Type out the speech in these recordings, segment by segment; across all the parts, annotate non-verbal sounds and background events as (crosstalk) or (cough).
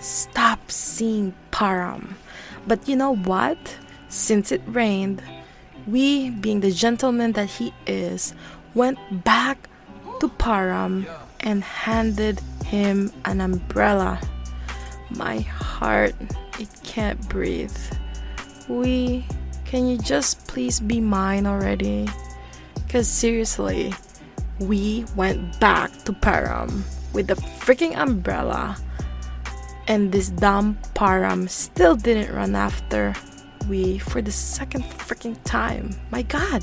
stop seeing Param. But you know what? Since it rained, we, being the gentleman that he is, went back to Param and handed him an umbrella. My heart, it can't breathe. We, can you just please be mine already? Because seriously, we went back to Param with the freaking umbrella, and this dumb Param still didn't run after we for the second freaking time. My god!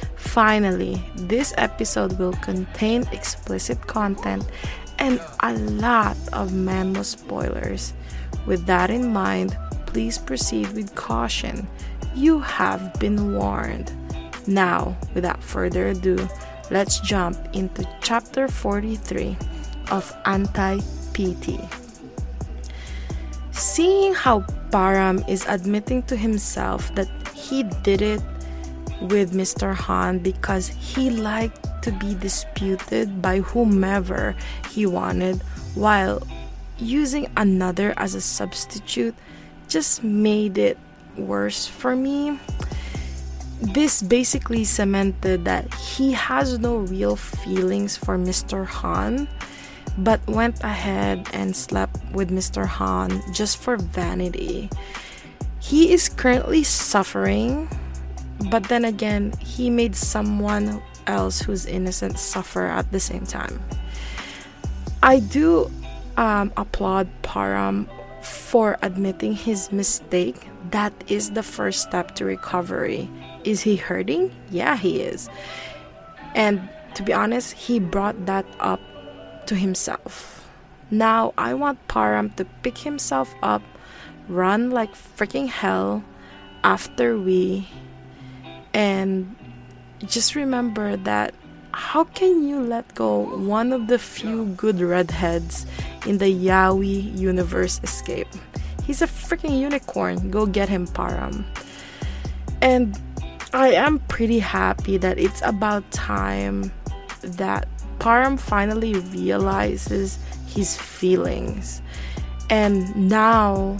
Finally, this episode will contain explicit content and a lot of manhwa spoilers. With that in mind, please proceed with caution. You have been warned. Now, without further ado, let's jump into chapter 43 of Anti PT. Seeing how Param is admitting to himself that he did it with Mr. Han because he liked to be disputed by whomever he wanted while using another as a substitute just made it worse for me. This basically cemented that he has no real feelings for Mr. Han, but went ahead and slept with Mr. Han just for vanity. He is currently suffering, but then again, he made someone else who's innocent suffer at the same time. I do um, applaud Param for admitting his mistake, that is the first step to recovery. Is he hurting? Yeah, he is. And to be honest, he brought that up to himself. Now, I want Param to pick himself up, run like freaking hell after we, and just remember that how can you let go one of the few good redheads in the Yaoi universe escape? He's a freaking unicorn. Go get him, Param. And I am pretty happy that it's about time that Param finally realizes his feelings. And now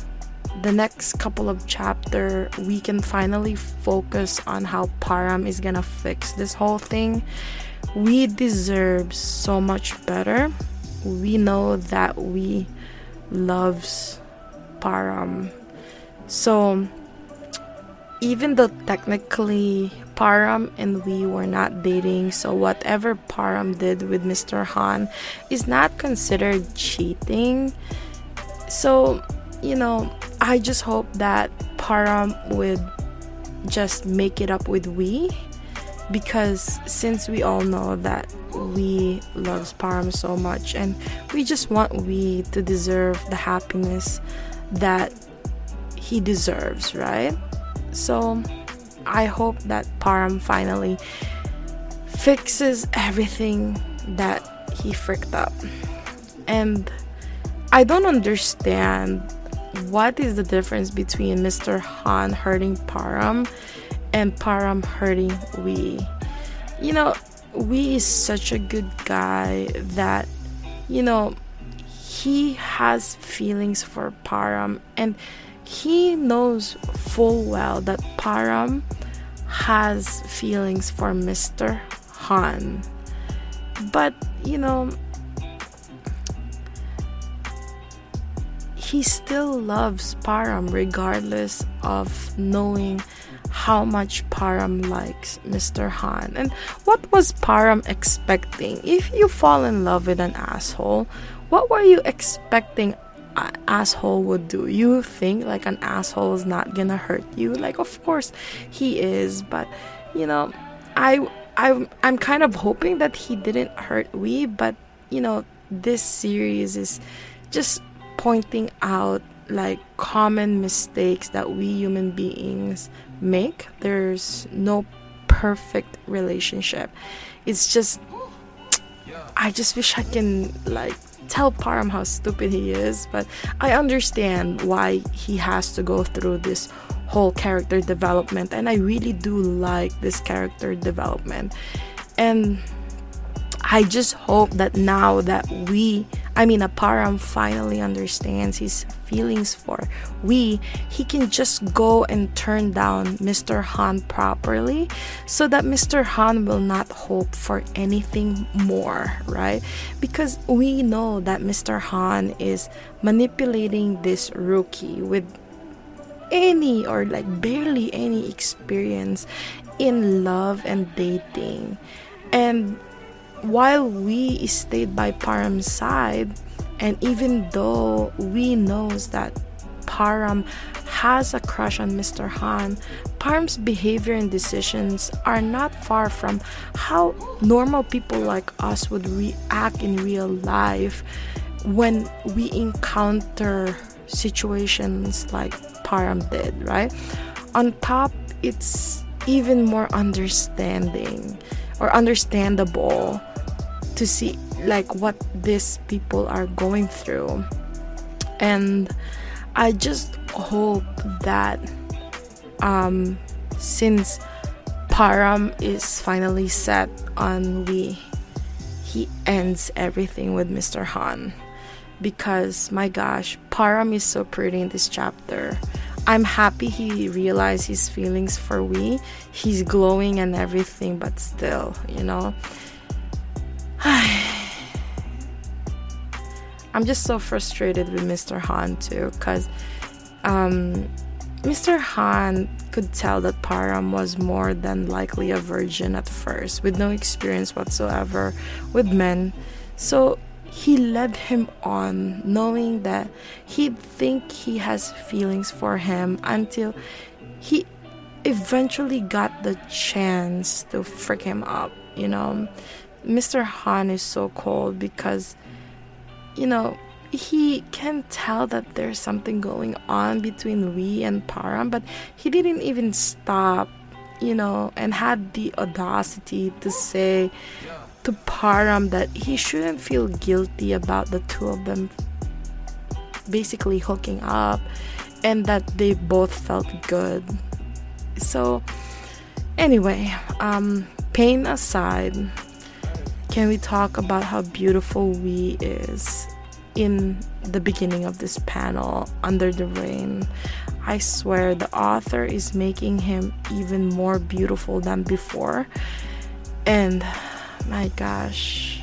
the next couple of chapter we can finally focus on how Param is gonna fix this whole thing we deserve so much better. We know that we loves Param. So even though technically Param and we were not dating, so whatever Param did with Mr. Han is not considered cheating. So, you know, I just hope that Param would just make it up with we because since we all know that we loves Param so much and we just want we to deserve the happiness that he deserves, right? So I hope that Param finally fixes everything that he fricked up. And I don't understand what is the difference between Mr. Han hurting Param and Param hurting we. You know, we is such a good guy that, you know, he has feelings for Param and he knows full well that Param has feelings for Mr. Han. But, you know, he still loves Param regardless of knowing how much Param likes Mr. Han. And what was Param expecting? If you fall in love with an asshole, what were you expecting an asshole would do? You think like an asshole is not gonna hurt you? Like of course he is, but you know, I I I'm kind of hoping that he didn't hurt we, but you know, this series is just pointing out like common mistakes that we human beings make. There's no perfect relationship. It's just I just wish I can like tell Param how stupid he is, but I understand why he has to go through this whole character development and I really do like this character development. And I just hope that now that we, I mean, Aparam finally understands his feelings for we, he can just go and turn down Mr. Han properly so that Mr. Han will not hope for anything more, right? Because we know that Mr. Han is manipulating this rookie with any or like barely any experience in love and dating. And while we stayed by Param's side, and even though we knows that Param has a crush on Mr. Han, Param's behavior and decisions are not far from how normal people like us would react in real life when we encounter situations like Param did, right? On top, it's even more understanding or understandable to see like what these people are going through. And i just hope that um since param is finally set on we he ends everything with mr han. Because my gosh param is so pretty in this chapter. I'm happy he realized his feelings for we. He's glowing and everything but still you know (sighs) I'm just so frustrated with Mr. Han too, because um, Mr. Han could tell that Param was more than likely a virgin at first, with no experience whatsoever with men. So he led him on, knowing that he'd think he has feelings for him until he eventually got the chance to freak him up, you know. Mr. Han is so cold because, you know, he can tell that there's something going on between we and Param, but he didn't even stop, you know, and had the audacity to say to Param that he shouldn't feel guilty about the two of them basically hooking up and that they both felt good. So, anyway, um, pain aside, can we talk about how beautiful we is in the beginning of this panel under the rain? I swear the author is making him even more beautiful than before. And my gosh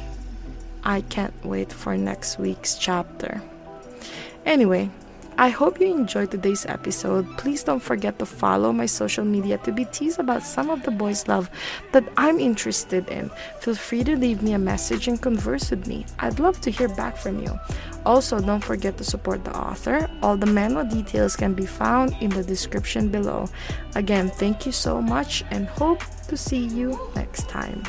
i can't wait for next week's chapter. Anyway I hope you enjoyed today's episode. Please don't forget to follow my social media to be teased about some of the boys' love that I'm interested in. Feel free to leave me a message and converse with me. I'd love to hear back from you. Also, don't forget to support the author. All the manhwa details can be found in the description below. Again, thank you so much and hope to see you next time.